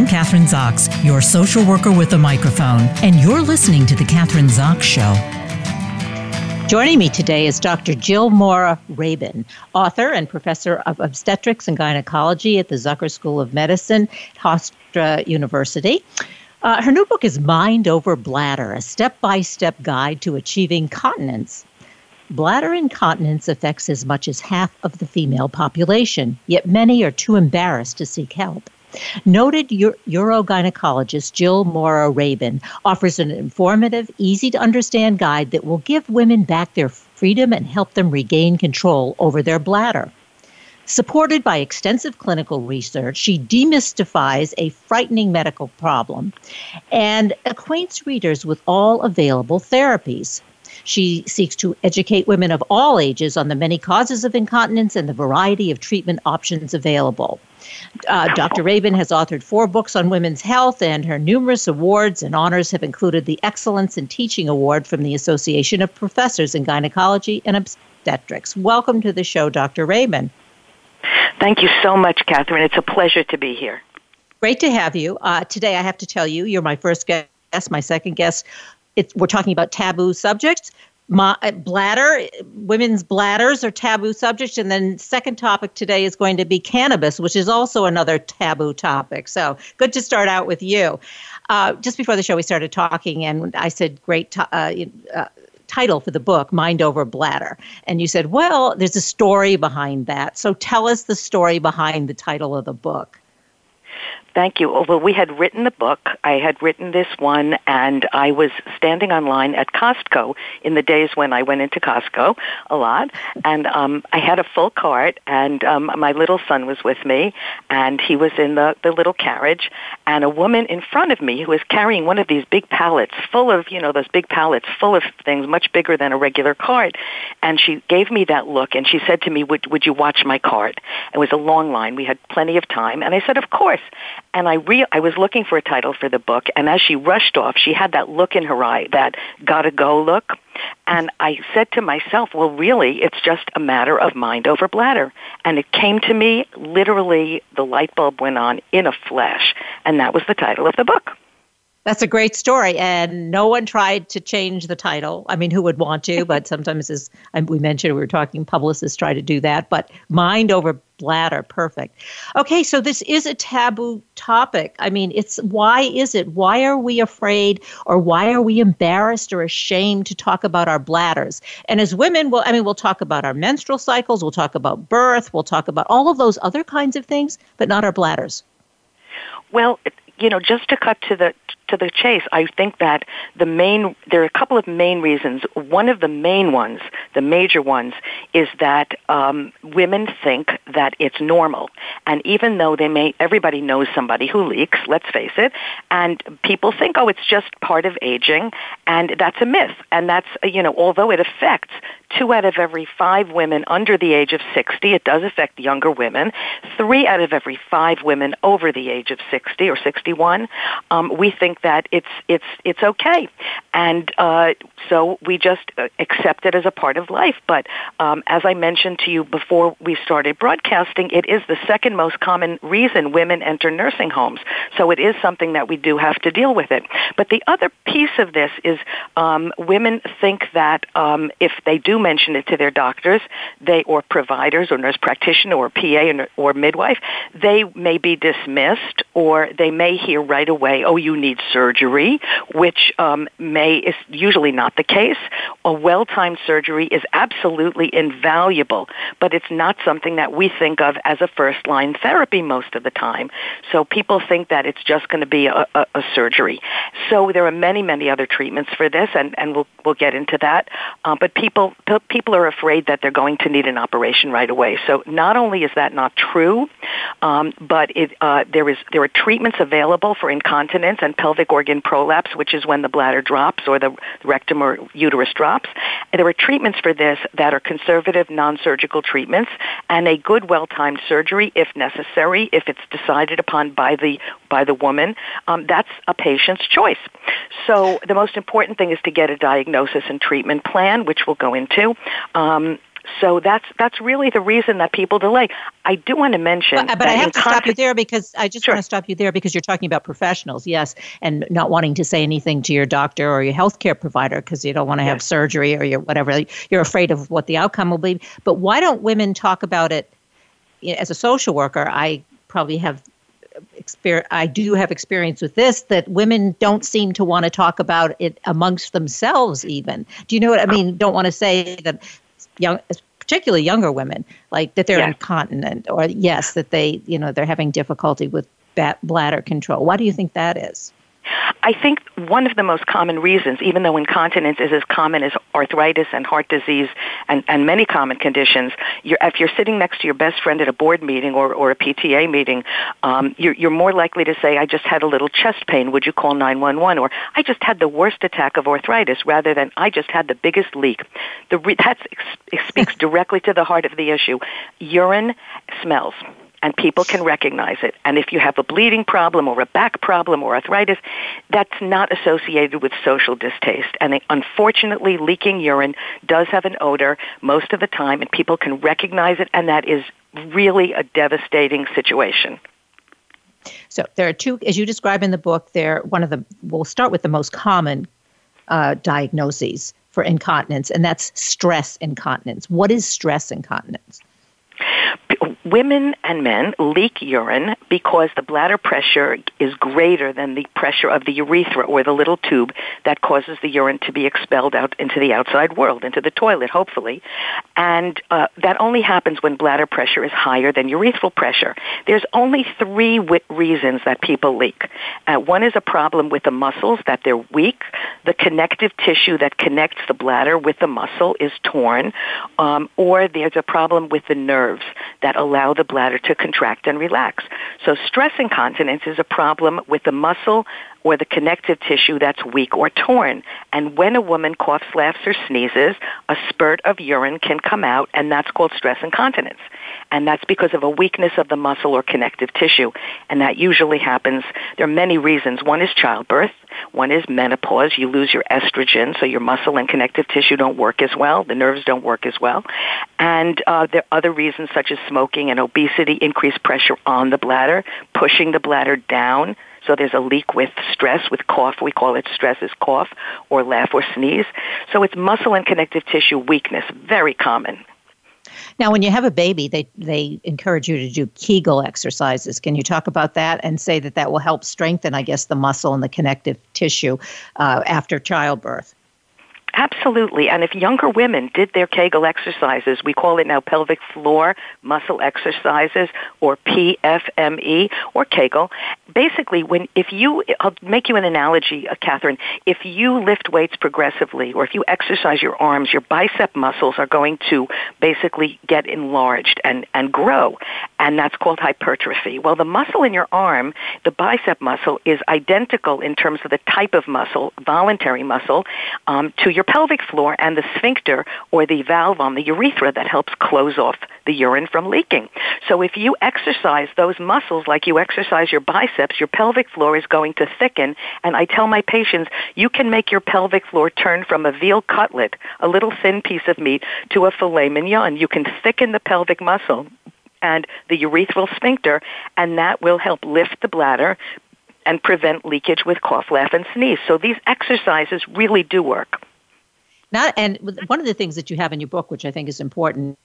I'm Kathryn Zox, your social worker with a microphone, and you're listening to The Kathryn Zox Show. Joining me today is Dr. Jill Maura Rabin, author and professor of obstetrics and gynecology at the Zucker School of Medicine at Hofstra University. Uh, her new book is Mind Over Bladder, a step by step guide to achieving continence. Bladder incontinence affects as much as half of the female population, yet many are too embarrassed to seek help. Noted urogynecologist Jill Maura Rabin offers an informative, easy to understand guide that will give women back their freedom and help them regain control over their bladder. Supported by extensive clinical research, she demystifies a frightening medical problem and acquaints readers with all available therapies. She seeks to educate women of all ages on the many causes of incontinence and the variety of treatment options available. Uh, Dr. Rabin has authored four books on women's health, and her numerous awards and honors have included the Excellence in Teaching Award from the Association of Professors in Gynecology and Obstetrics. Welcome to the show, Dr. Rabin. Thank you so much, Kathryn. It's a pleasure to be here. Great to have you. Uh, today, I have to tell you, you're my first guest, my second guest. It's, we're talking about taboo subjects my, uh, bladder, women's bladders are taboo subjects. And then second topic today is going to be cannabis, which is also another taboo topic. So good to start out with you. Uh, just before the show, we started talking, and I said, great. Uh, uh, title for the book, Mind Over Bladder. And you said, well, there's a story behind that. So tell us the story behind the title of the book. Thank you. Well, we had written the book. I had written this one, and I was standing online at Costco in the days when I went into Costco a lot. And um, I had a full cart, and um, my little son was with me, and he was in the, the little carriage. And a woman in front of me who was carrying one of these big pallets full of, you know, those big pallets full of things much bigger than a regular cart. And she gave me that look, and she said to me, would, would you watch my cart? It was a long line. We had plenty of time. And I said, of course and I re- I was looking for a title for the book, and as she rushed off, she had that look in her eye, that gotta go look. And I said to myself, well, really, it's just a matter of mind over bladder. And it came to me, literally, the light bulb went on in a flash, and that was the title of the book. That's a great story, and no one tried to change the title. I mean, who would want to? But sometimes, as we mentioned, we were talking, publicists try to do that. But mind over bladder, perfect. Okay, so this is a taboo topic. I mean, it's why is it? Why are we afraid, or why are we embarrassed or ashamed to talk about our bladders? And as women, well, I mean, we'll talk about our menstrual cycles, we'll talk about birth, we'll talk about all of those other kinds of things, but not our bladders. Well, you know, just to cut to the to the chase, I think that the main, there are a couple of main reasons. One of the main ones, the major ones, is that um, women think that it's normal. And even though they may, everybody knows somebody who leaks, let's face it, and people think, oh, it's just part of aging, and that's a myth. And that's, you know, although it affects two out of every five women under the age of 60, it does affect younger women, three out of every five women over the age of 60 or 61, um, we think that it's it's it's okay, and uh, so we just uh, accept it as a part of life. But um, as I mentioned to you before we started broadcasting, it is the second most common reason women enter nursing homes. So it is something that we do have to deal with it. But the other piece of this is um, women think that um, if they do mention it to their doctors, they or providers or nurse practitioner or PA or midwife, they may be dismissed or they may hear right away, "Oh, you need surgery, which um, may is usually not the case. A well-timed surgery is absolutely invaluable, but it's not something that we think of as a first-line therapy most of the time. So people think that it's just going to be a, a, a surgery. So there are many, many other treatments for this, and, and we'll we'll get into that. Uh, but people people are afraid that they're going to need an operation right away. So not only is that not true, um, but it, uh, there is there are treatments available for incontinence and pelvic organ prolapse, which is when the bladder drops or the rectum or uterus drops. And there are treatments for this that are conservative, non-surgical treatments, and a good, well-timed surgery, if necessary, if it's decided upon by the by the woman. Um, that's a patient's choice. So the most important thing is to get a diagnosis and treatment plan, which we'll go into. Um, So that's that's really the reason that people delay. I do want to mention, but, but I have to stop you there because I just sure. want to stop you there because you're talking about professionals, yes, and not wanting to say anything to your doctor or your healthcare provider because you don't want to have surgery or your whatever. You're afraid of what the outcome will be. But why don't women talk about it? As a social worker, I probably have I do have experience with this that women don't seem to want to talk about it amongst themselves even. Do you know what I mean? Don't want to say that young particularly younger women like that they're yes. incontinent or yes that they you know they're having difficulty with bladder control. Why do you think that is? I think one of the most common reasons, even though incontinence is as common as arthritis and heart disease and, and many common conditions, you're, if you're sitting next to your best friend at a board meeting or, or a PTA meeting, um, you're, you're more likely to say, I just had a little chest pain, would you call 911? Or I just had the worst attack of arthritis rather than I just had the biggest leak. Re- that speaks directly to the heart of the issue. Urine smells and people can recognize it. And if you have a bleeding problem or a back problem or arthritis, that's not associated with social distaste. And unfortunately, leaking urine does have an odor most of the time, and people can recognize it, and that is really a devastating situation. So there are two, as you describe in the book. There, one of the. We'll start with the most common uh, diagnoses for incontinence, and that's stress incontinence. What is stress incontinence? Women and men leak urine because the bladder pressure is greater than the pressure of the urethra or the little tube that causes the urine to be expelled out into the outside world, into the toilet, hopefully. And uh, that only happens when bladder pressure is higher than urethral pressure. There's only three w- reasons that people leak. Uh, one is a problem with the muscles, that they're weak. The connective tissue that connects the bladder with the muscle is torn. Um, or there's a problem with the nerves that allow the bladder to contract and relax. So stress incontinence is a problem with the muscle or the connective tissue that's weak or torn. And when a woman coughs, laughs, or sneezes, a spurt of urine can come out, and that's called stress incontinence. And that's because of a weakness of the muscle or connective tissue. And that usually happens, there are many reasons. One is childbirth. One is menopause. You lose your estrogen, so your muscle and connective tissue don't work as well. The nerves don't work as well. And uh, there are other reasons such as smoking and obesity, increased pressure on the bladder, pushing the bladder down so there's a leak with stress, with cough. We call it stress is cough or laugh or sneeze. So it's muscle and connective tissue weakness, very common. Now, when you have a baby, they, they encourage you to do Kegel exercises. Can you talk about that and say that that will help strengthen, I guess, the muscle and the connective tissue uh, after childbirth? Absolutely. And if younger women did their Kegel exercises, we call it now pelvic floor muscle exercises or PFME or Kegel. Basically, when if you, I'll make you an analogy, uh, Kathryn. If you lift weights progressively, or if you exercise your arms, your bicep muscles are going to basically get enlarged and and grow, and that's called hypertrophy. Well, the muscle in your arm, the bicep muscle, is identical in terms of the type of muscle, voluntary muscle, um, to your your pelvic floor and the sphincter or the valve on the urethra that helps close off the urine from leaking. So if you exercise those muscles like you exercise your biceps, your pelvic floor is going to thicken. And I tell my patients, you can make your pelvic floor turn from a veal cutlet, a little thin piece of meat, to a filet mignon. You can thicken the pelvic muscle and the urethral sphincter, and that will help lift the bladder and prevent leakage with cough, laugh, and sneeze. So these exercises really do work. Not and one of the things that you have in your book, which I think is important,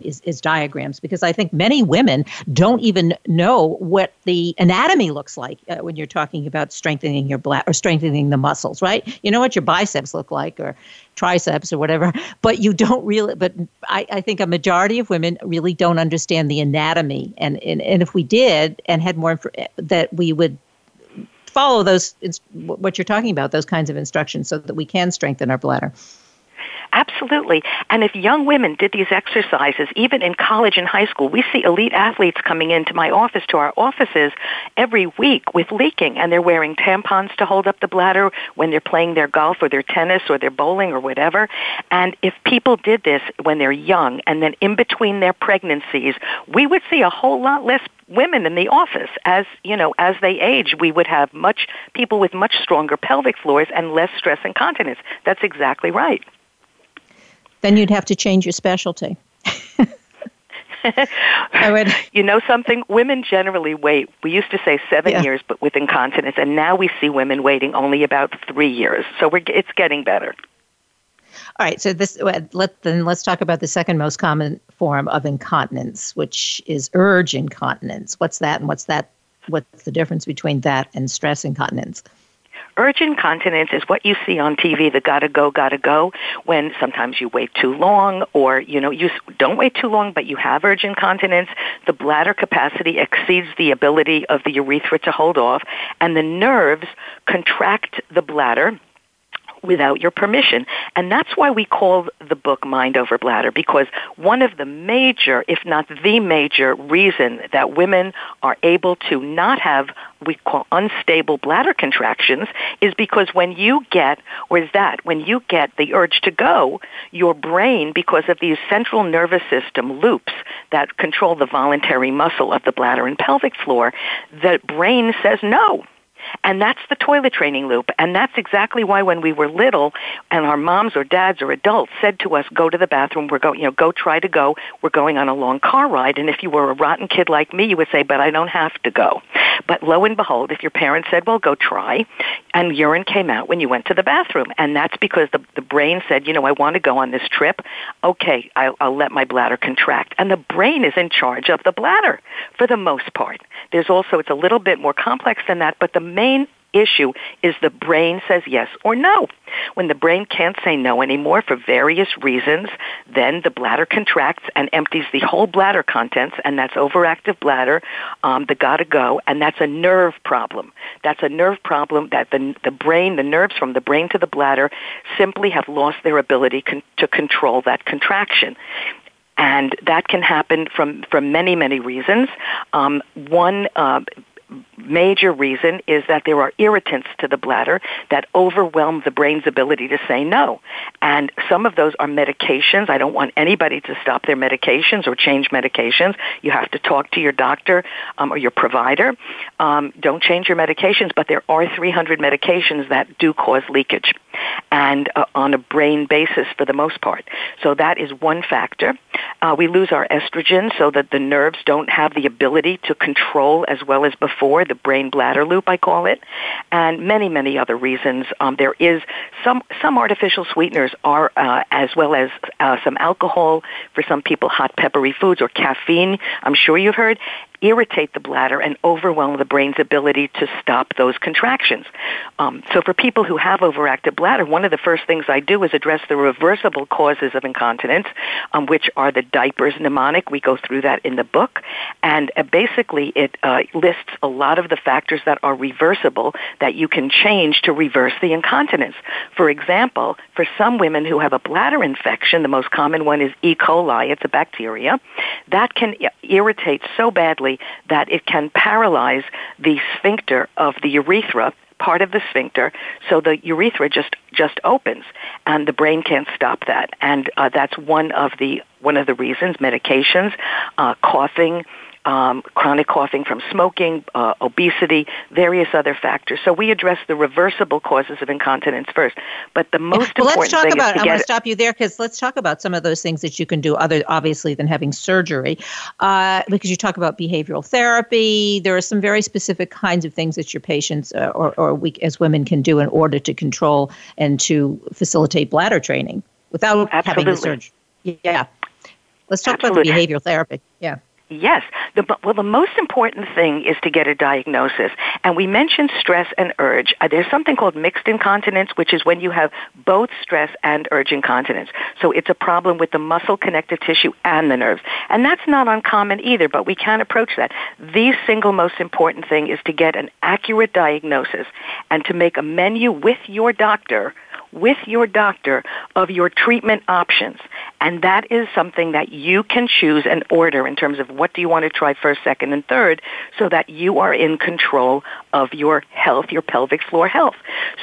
is, is diagrams because I think many women don't even know what the anatomy looks like uh, when you're talking about strengthening your bladder or strengthening the muscles, right? You know what your biceps look like or triceps or whatever, but you don't really. But I, I think a majority of women really don't understand the anatomy, and and, and if we did and had more that we would follow those it's what you're talking about those kinds of instructions so that we can strengthen our bladder Absolutely. And if young women did these exercises, even in college and high school, we see elite athletes coming into my office, to our offices every week with leaking, and they're wearing tampons to hold up the bladder when they're playing their golf or their tennis or their bowling or whatever. And if people did this when they're young and then in between their pregnancies, we would see a whole lot less women in the office as you know as they age we would have much people with much stronger pelvic floors and less stress incontinence that's exactly right Then you'd have to change your specialty. I would. You know something? Women generally wait. We used to say seven yeah. years, but with incontinence, and now we see women waiting only about three years. So we're it's getting better. All right. So this let then let's talk about the second most common form of incontinence, which is urge incontinence. What's that, and what's that? What's the difference between that and stress incontinence? Urge incontinence is what you see on TV, the gotta go, gotta go, when sometimes you wait too long or, you know, you don't wait too long, but you have urge incontinence. The bladder capacity exceeds the ability of the urethra to hold off, and the nerves contract the bladder without your permission. And that's why we call the book Mind Over Bladder, because one of the major, if not the major reason that women are able to not have we call unstable bladder contractions is because when you get, or is that, when you get the urge to go, your brain, because of these central nervous system loops that control the voluntary muscle of the bladder and pelvic floor, the brain says no and that's the toilet training loop. And that's exactly why when we were little and our moms or dads or adults said to us, go to the bathroom, we're going, you know, go try to go, we're going on a long car ride. And if you were a rotten kid like me, you would say, but I don't have to go. But lo and behold, if your parents said, well, go try, and urine came out when you went to the bathroom. And that's because the, the brain said, you know, I want to go on this trip. Okay, I'll, I'll let my bladder contract. And the brain is in charge of the bladder for the most part. There's also, it's a little bit more complex than that, but the main issue is the brain says yes or no. When the brain can't say no anymore for various reasons, then the bladder contracts and empties the whole bladder contents, and that's overactive bladder, um, the gotta go, and that's a nerve problem. That's a nerve problem that the, the brain, the nerves from the brain to the bladder simply have lost their ability con- to control that contraction and that can happen from from many many reasons. Um, one uh, major reason is that there are irritants to the bladder that overwhelm the brain's ability to say no. And some of those are medications. I don't want anybody to stop their medications or change medications. You have to talk to your doctor um, or your provider. Um, don't change your medications, but there are 300 medications that do cause leakage and uh, on a brain basis for the most part. So that is one factor. Uh, we lose our estrogen so that the nerves don't have the ability to control as well as before the brain bladder loop, I call it, and many, many other reasons. Um, there is some some artificial sweeteners are uh, as well as uh, some alcohol for some people, hot peppery foods or caffeine. I'm sure you've heard irritate the bladder and overwhelm the brain's ability to stop those contractions. Um, so for people who have overactive bladder, one of the first things I do is address the reversible causes of incontinence, um, which are the diapers mnemonic. We go through that in the book, and uh, basically it uh, lists a lot of the factors that are reversible that you can change to reverse the incontinence. For example, for some women who have a bladder infection, the most common one is E. coli. It's a bacteria that can irritate so badly that it can paralyze the sphincter of the urethra part of the sphincter, so the urethra just just opens, and the brain can't stop that. And uh, that's one of the one of the reasons. Medications, uh, coughing, um, chronic coughing from smoking, uh, obesity, various other factors. So we address the reversible causes of incontinence first. But the most well, important let's talk thing about. is to I'm going to stop you there because let's talk about some of those things that you can do other, obviously, than having surgery. Uh, because you talk about behavioral therapy, there are some very specific kinds of things that your patients uh, or, or we as women can do in order to control and to facilitate bladder training without Absolutely. having the surgery. Yeah. Let's talk Absolutely. about the behavioral therapy. Yeah. Yes. The, well, the most important thing is to get a diagnosis. And we mentioned stress and urge. Uh, there's something called mixed incontinence, which is when you have both stress and urge incontinence. So it's a problem with the muscle connective tissue and the nerves. And that's not uncommon either, but we can approach that. The single most important thing is to get an accurate diagnosis and to make a menu with your doctor with your doctor of your treatment options. And that is something that you can choose and order in terms of what do you want to try first, second, and third so that you are in control of your health, your pelvic floor health.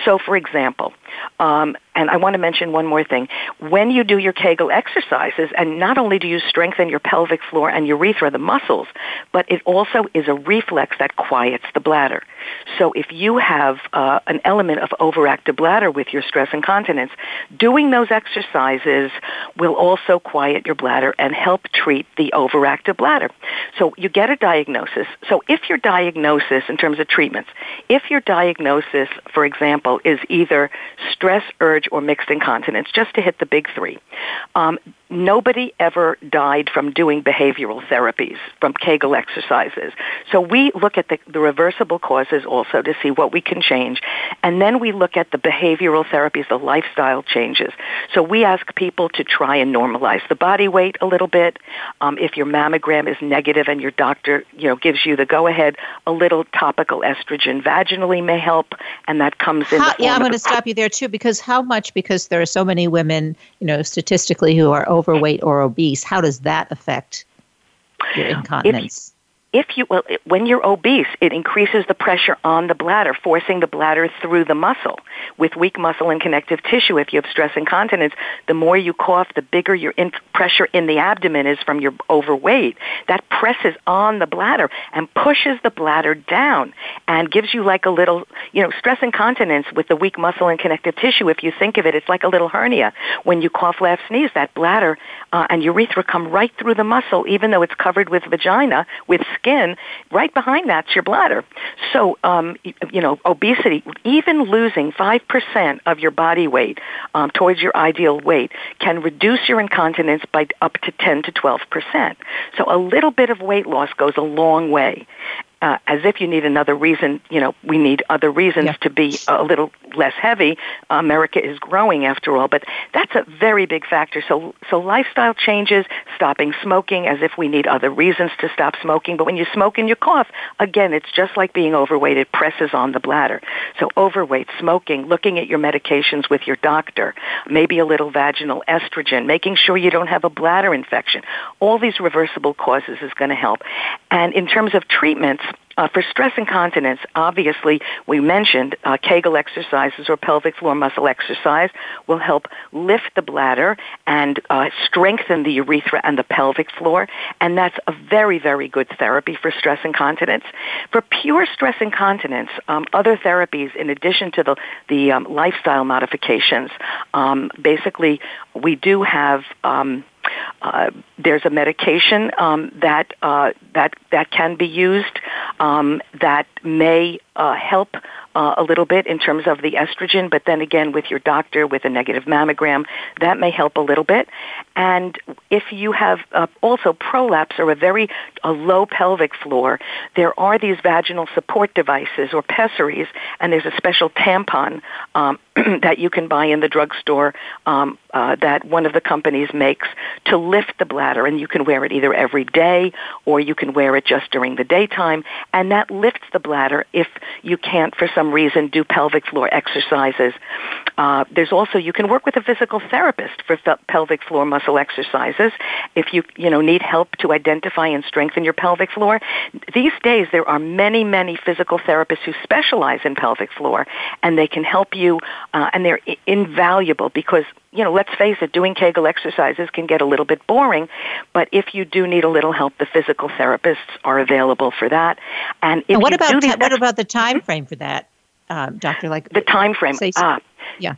So for example, um, and I want to mention one more thing. When you do your Kegel exercises, and not only do you strengthen your pelvic floor and urethra, the muscles, but it also is a reflex that quiets the bladder. So if you have uh, an element of overactive bladder with your stress incontinence, doing those exercises will also quiet your bladder and help treat the overactive bladder. So you get a diagnosis. So if your diagnosis in terms of treatments, if your diagnosis, for example, is either stress, urge, or mixed incontinence, just to hit the big three, um, nobody ever died from doing behavioral therapies, from Kegel exercises. So we look at the, the, reversible causes also to see what we can change. And then we look at the behavioral therapies, the lifestyle changes. So we ask people to try and normalize the body weight a little bit. Um, if your mammogram is negative and your doctor, you know, gives you the go-ahead, a little topical estrogen vaginally may help, and that comes in. How, yeah, I'm going to stop you there too, because how much? Because there are so many women, you know, statistically who are overweight or obese, how does that affect your incontinence? If you well when you're obese it increases the pressure on the bladder forcing the bladder through the muscle. With weak muscle and connective tissue if you have stress incontinence the more you cough the bigger your in- pressure in the abdomen is from your overweight. That presses on the bladder and pushes the bladder down and gives you like a little you know stress incontinence with the weak muscle and connective tissue. If you think of it it's like a little hernia. When you cough laugh sneeze that bladder uh, and urethra come right through the muscle even though it's covered with vagina with skin, right behind that's your bladder. So, um, you know, obesity, even losing 5% of your body weight um, towards your ideal weight can reduce your incontinence by up to 10 to 12%. So a little bit of weight loss goes a long way uh, as if you need another reason. You know, we need other reasons yeah. to be a little less heavy. America is growing after all, but that's a very big factor. So, so lifestyle changes, stopping smoking, as if we need other reasons to stop smoking. But when you smoke and you cough, again, it's just like being overweight. It presses on the bladder. So overweight, smoking, looking at your medications with your doctor, maybe a little vaginal estrogen, making sure you don't have a bladder infection. All these reversible causes is going to help. And in terms of treatments, uh, for stress incontinence, obviously, we mentioned uh, Kegel exercises or pelvic floor muscle exercise will help lift the bladder and uh, strengthen the urethra and the pelvic floor, and that's a very, very good therapy for stress incontinence. For pure stress incontinence, um, other therapies, in addition to the the um, lifestyle modifications, um, basically, we do have. Um, uh, there's a medication um, that uh, that that can be used um, that may uh, help uh, a little bit in terms of the estrogen, but then again with your doctor with a negative mammogram, that may help a little bit. And if you have uh, also prolapse or a very a low pelvic floor, there are these vaginal support devices or pessaries, and there's a special tampon um, that you can buy in the drugstore um, uh, that one of the companies makes to lift the bladder, and you can wear it either every day or you can wear it just during the daytime, and that lifts the bladder if you can't, for some reason, do pelvic floor exercises. Uh, there's also you can work with a physical therapist for pelvic floor muscle exercises if you you know need help to identify and strengthen your pelvic floor. These days there are many many physical therapists who specialize in pelvic floor, and they can help you, uh, and they're I- invaluable because you know, let's face it, doing Kegel exercises can get a little bit boring, but if you do need a little help, the physical therapists are available for that. And if and what you about these, what about the time frame for that, uh, doctor? Like the time frame? Say, ah, yeah.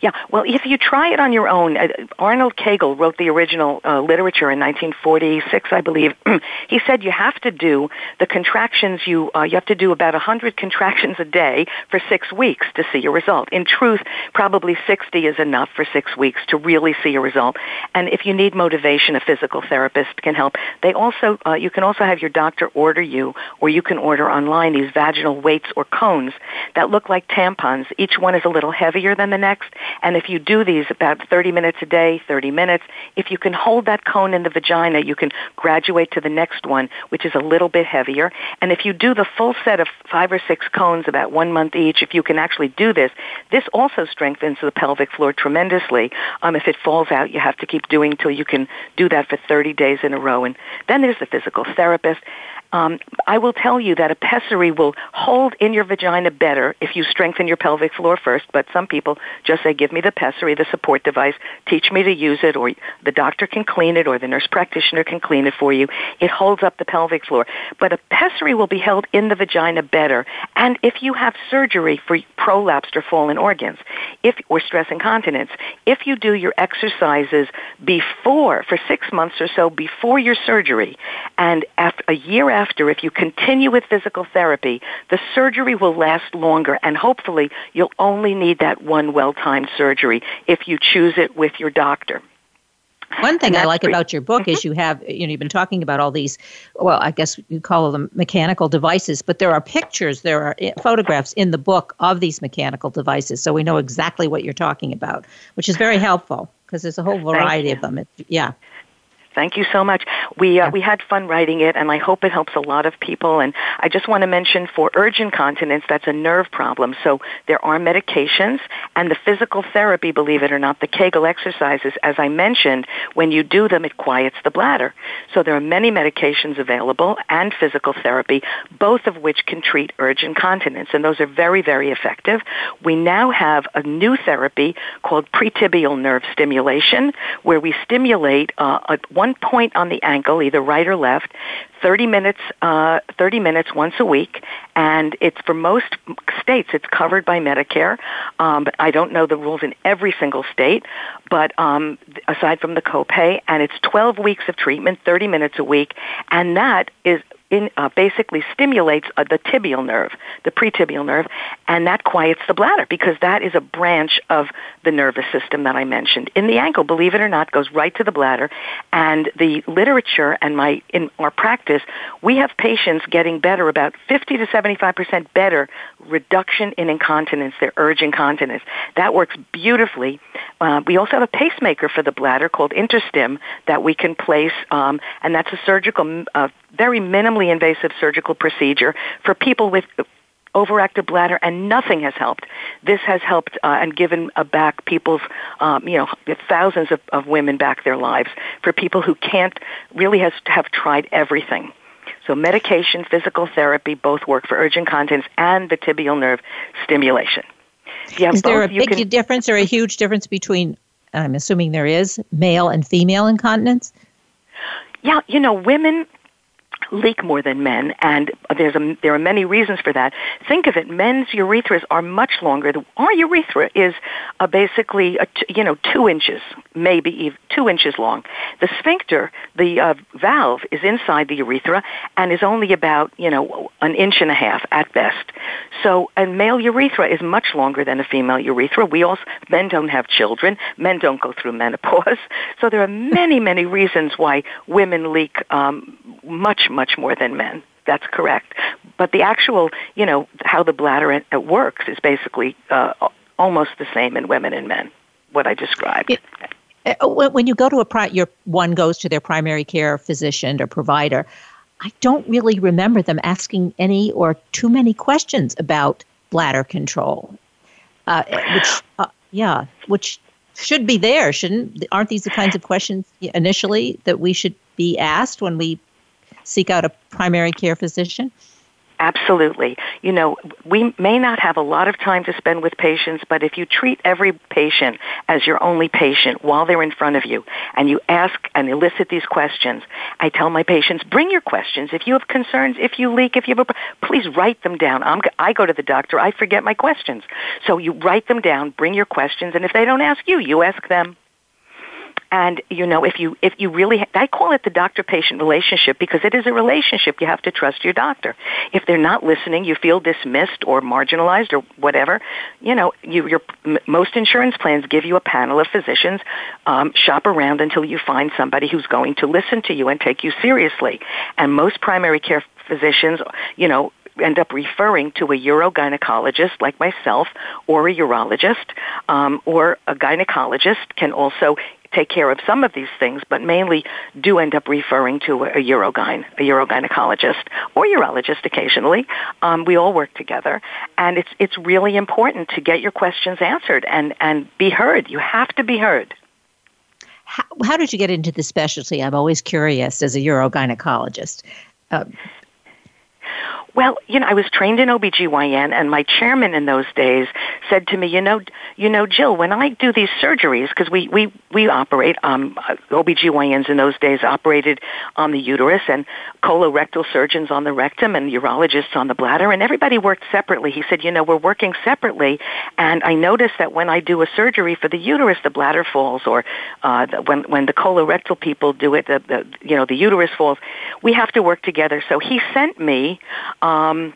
Yeah, well, if you try it on your own, uh, Arnold Kegel wrote the original uh, literature in 1946, I believe. he said you have to do the contractions. You uh, you have to do about 100 contractions a day for six weeks to see a result. In truth, probably 60 is enough for six weeks to really see a result. And if you need motivation, a physical therapist can help. They also uh, you can also have your doctor order you, or you can order online these vaginal weights or cones that look like tampons. Each one is a little heavier than the next and if you do these about 30 minutes a day, 30 minutes, if you can hold that cone in the vagina, you can graduate to the next one, which is a little bit heavier. And if you do the full set of five or six cones about one month each, if you can actually do this, this also strengthens the pelvic floor tremendously. Um, if it falls out, you have to keep doing till you can do that for 30 days in a row. And then there's the physical therapist. Um, I will tell you that a pessary will hold in your vagina better if you strengthen your pelvic floor first. But some people just say, "Give me the pessary, the support device. Teach me to use it, or the doctor can clean it, or the nurse practitioner can clean it for you." It holds up the pelvic floor. But a pessary will be held in the vagina better. And if you have surgery for prolapsed or fallen organs, if or stress incontinence, if you do your exercises before for six months or so before your surgery, and after a year after, if you continue with physical therapy, the surgery will last longer, and hopefully you'll only need that one well-timed surgery if you choose it with your doctor. One thing I like great. about your book mm-hmm. is you have, you know, you've been talking about all these, well, I guess you call them mechanical devices, but there are pictures, there are eh, photographs in the book of these mechanical devices, so we know exactly what you're talking about, which is very helpful because there's a whole variety of them. It, yeah. Thank you so much. We uh, we had fun writing it, and I hope it helps a lot of people. And I just want to mention for urge incontinence, that's a nerve problem. So there are medications and the physical therapy. Believe it or not, the Kegel exercises, as I mentioned, when you do them, it quiets the bladder. So there are many medications available and physical therapy, both of which can treat urge incontinence, and those are very very effective. We now have a new therapy called pretibial nerve stimulation, where we stimulate uh, one one point on the ankle, either right or left, 30 minutes, uh, 30 minutes once a week, and it's for most states, it's covered by Medicare. Um, but I don't know the rules in every single state, but um, aside from the copay, and it's 12 weeks of treatment, 30 minutes a week, and that is in, uh, basically stimulates uh, the tibial nerve, the pretibial nerve, and that quiets the bladder because that is a branch of the nervous system that I mentioned. In the ankle, believe it or not, goes right to the bladder, and the literature and my in our practice, we have patients getting better, about 50 to 75 percent better reduction in incontinence, their urge incontinence. That works beautifully. Uh, we also have a pacemaker for the bladder called InterStim that we can place, um, and that's a surgical, uh, very minimally invasive surgical procedure for people with overactive bladder, and nothing has helped. This has helped uh, and given uh, back people's, um, you know, thousands of, of women back their lives for people who can't really has have tried everything. So medication, physical therapy, both work for urge incontinence and the tibial nerve stimulation. Yeah, Is there a big can, difference or a huge difference between, I'm assuming there is, male and female incontinence? Yeah, you know, women leak more than men, and there's a, there are many reasons for that. Think of it: men's urethras are much longer. Our urethra is uh, basically a t- you know two inches, maybe even two inches long. The sphincter, the uh, valve, is inside the urethra and is only about you know an inch and a half at best. So a male urethra is much longer than a female urethra. We also men don't have children. Men don't go through menopause. So there are many many reasons why women leak um, much much more than men. That's correct. But the actual, you know, how the bladder works is basically uh, almost the same in women and men. What I described. It, uh, when you go to a pri- your one goes to their primary care physician or provider, I don't really remember them asking any or too many questions about bladder control. Uh, which, uh, yeah, which should be there, shouldn't? Aren't these the kinds of questions initially that we should be asked when we seek out a primary care physician? Absolutely. You know, we may not have a lot of time to spend with patients, but if you treat every patient as your only patient while they're in front of you and you ask and elicit these questions, I tell my patients, bring your questions. If you have concerns, if you leak, if you have a, please write them down. I'm, I go to the doctor, I forget my questions. So you write them down, bring your questions, and if they don't ask you, you ask them. And you know, if you if you really, I call it the doctor-patient relationship because it is a relationship. You have to trust your doctor. If they're not listening, you feel dismissed or marginalized or whatever. You know, you, your most insurance plans give you a panel of physicians. Um, shop around until you find somebody who's going to listen to you and take you seriously. And most primary care physicians, you know, end up referring to a urogynecologist like myself or a urologist um, or a gynecologist can also take care of some of these things, but mainly do end up referring to a, a urogyn, a urogynecologist, or urologist occasionally. Um, we all work together, and it's it's really important to get your questions answered and and be heard. You have to be heard. How, how did you get into the specialty? I'm always curious as a urogynecologist. Uh, Well, you know, I was trained in OBGYN and my chairman in those days said to me, you know, you know, Jill, when I do these surgeries, because we, we, we operate, um, OBGYNs in those days operated on the uterus and colorectal surgeons on the rectum and urologists on the bladder and everybody worked separately. He said, you know, we're working separately and I noticed that when I do a surgery for the uterus, the bladder falls or, uh, when, when the colorectal people do it, the, the, you know, the uterus falls. We have to work together. So he sent me, um,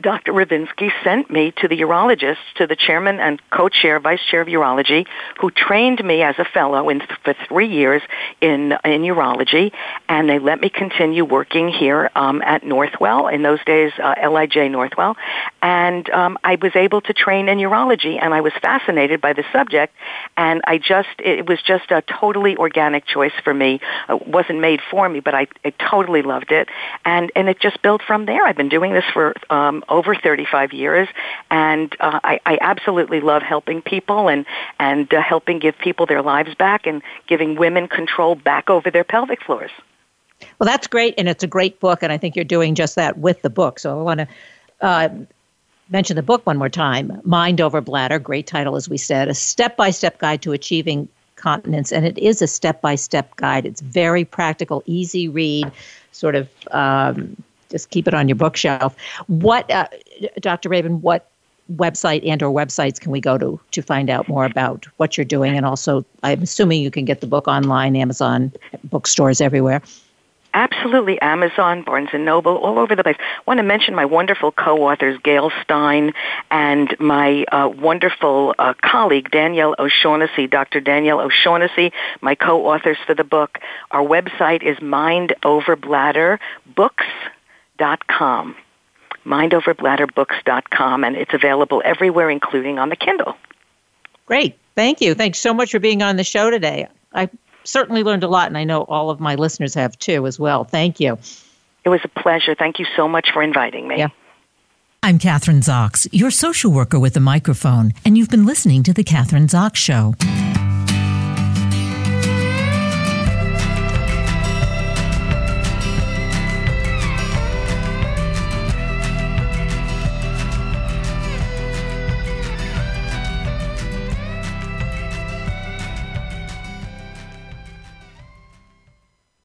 Dr. Ravinsky sent me to the urologist, to the chairman and co-chair, vice chair of urology, who trained me as a fellow in, for three years in in urology, and they let me continue working here um, at Northwell. In those days, uh, LIJ Northwell, and um, I was able to train in urology, and I was fascinated by the subject, and I just it was just a totally organic choice for me. It wasn't made for me, but I, I totally loved it, and and it just built from there. I've been doing this for um, over 35 years, and uh, I, I absolutely love helping people and and uh, helping give people their lives back and giving women control back over their pelvic floors. Well, that's great, and it's a great book, and I think you're doing just that with the book. So I want to. Uh, mention the book one more time Mind Over Bladder, great title, as we said, a step by step guide to achieving continence. And it is a step by step guide. It's very practical, easy read, sort of um, just keep it on your bookshelf. What, uh, Dr. Rabin, what website and or websites can we go to to find out more about what you're doing? And also, I'm assuming you can get the book online, Amazon, bookstores everywhere. Absolutely, Amazon, Barnes and Noble, all over the place. I want to mention my wonderful co-authors, Gail Stein, and my uh, wonderful uh, colleague, Danielle O'Shaughnessy, Dr. Danielle O'Shaughnessy, my co-authors for the book. Our website is Mind Over Bladder Books mindoverbladderbooks.com. Mindoverbladderbooks.com, and it's available everywhere, including on the Kindle. Great. Thank you. Thanks so much for being on the show today. I certainly learned a lot, and I know all of my listeners have too as well. Thank you. It was a pleasure. Thank you so much for inviting me. Yeah. I'm Kathryn Zox, your social worker with a microphone, and you've been listening to The Kathryn Zox Show.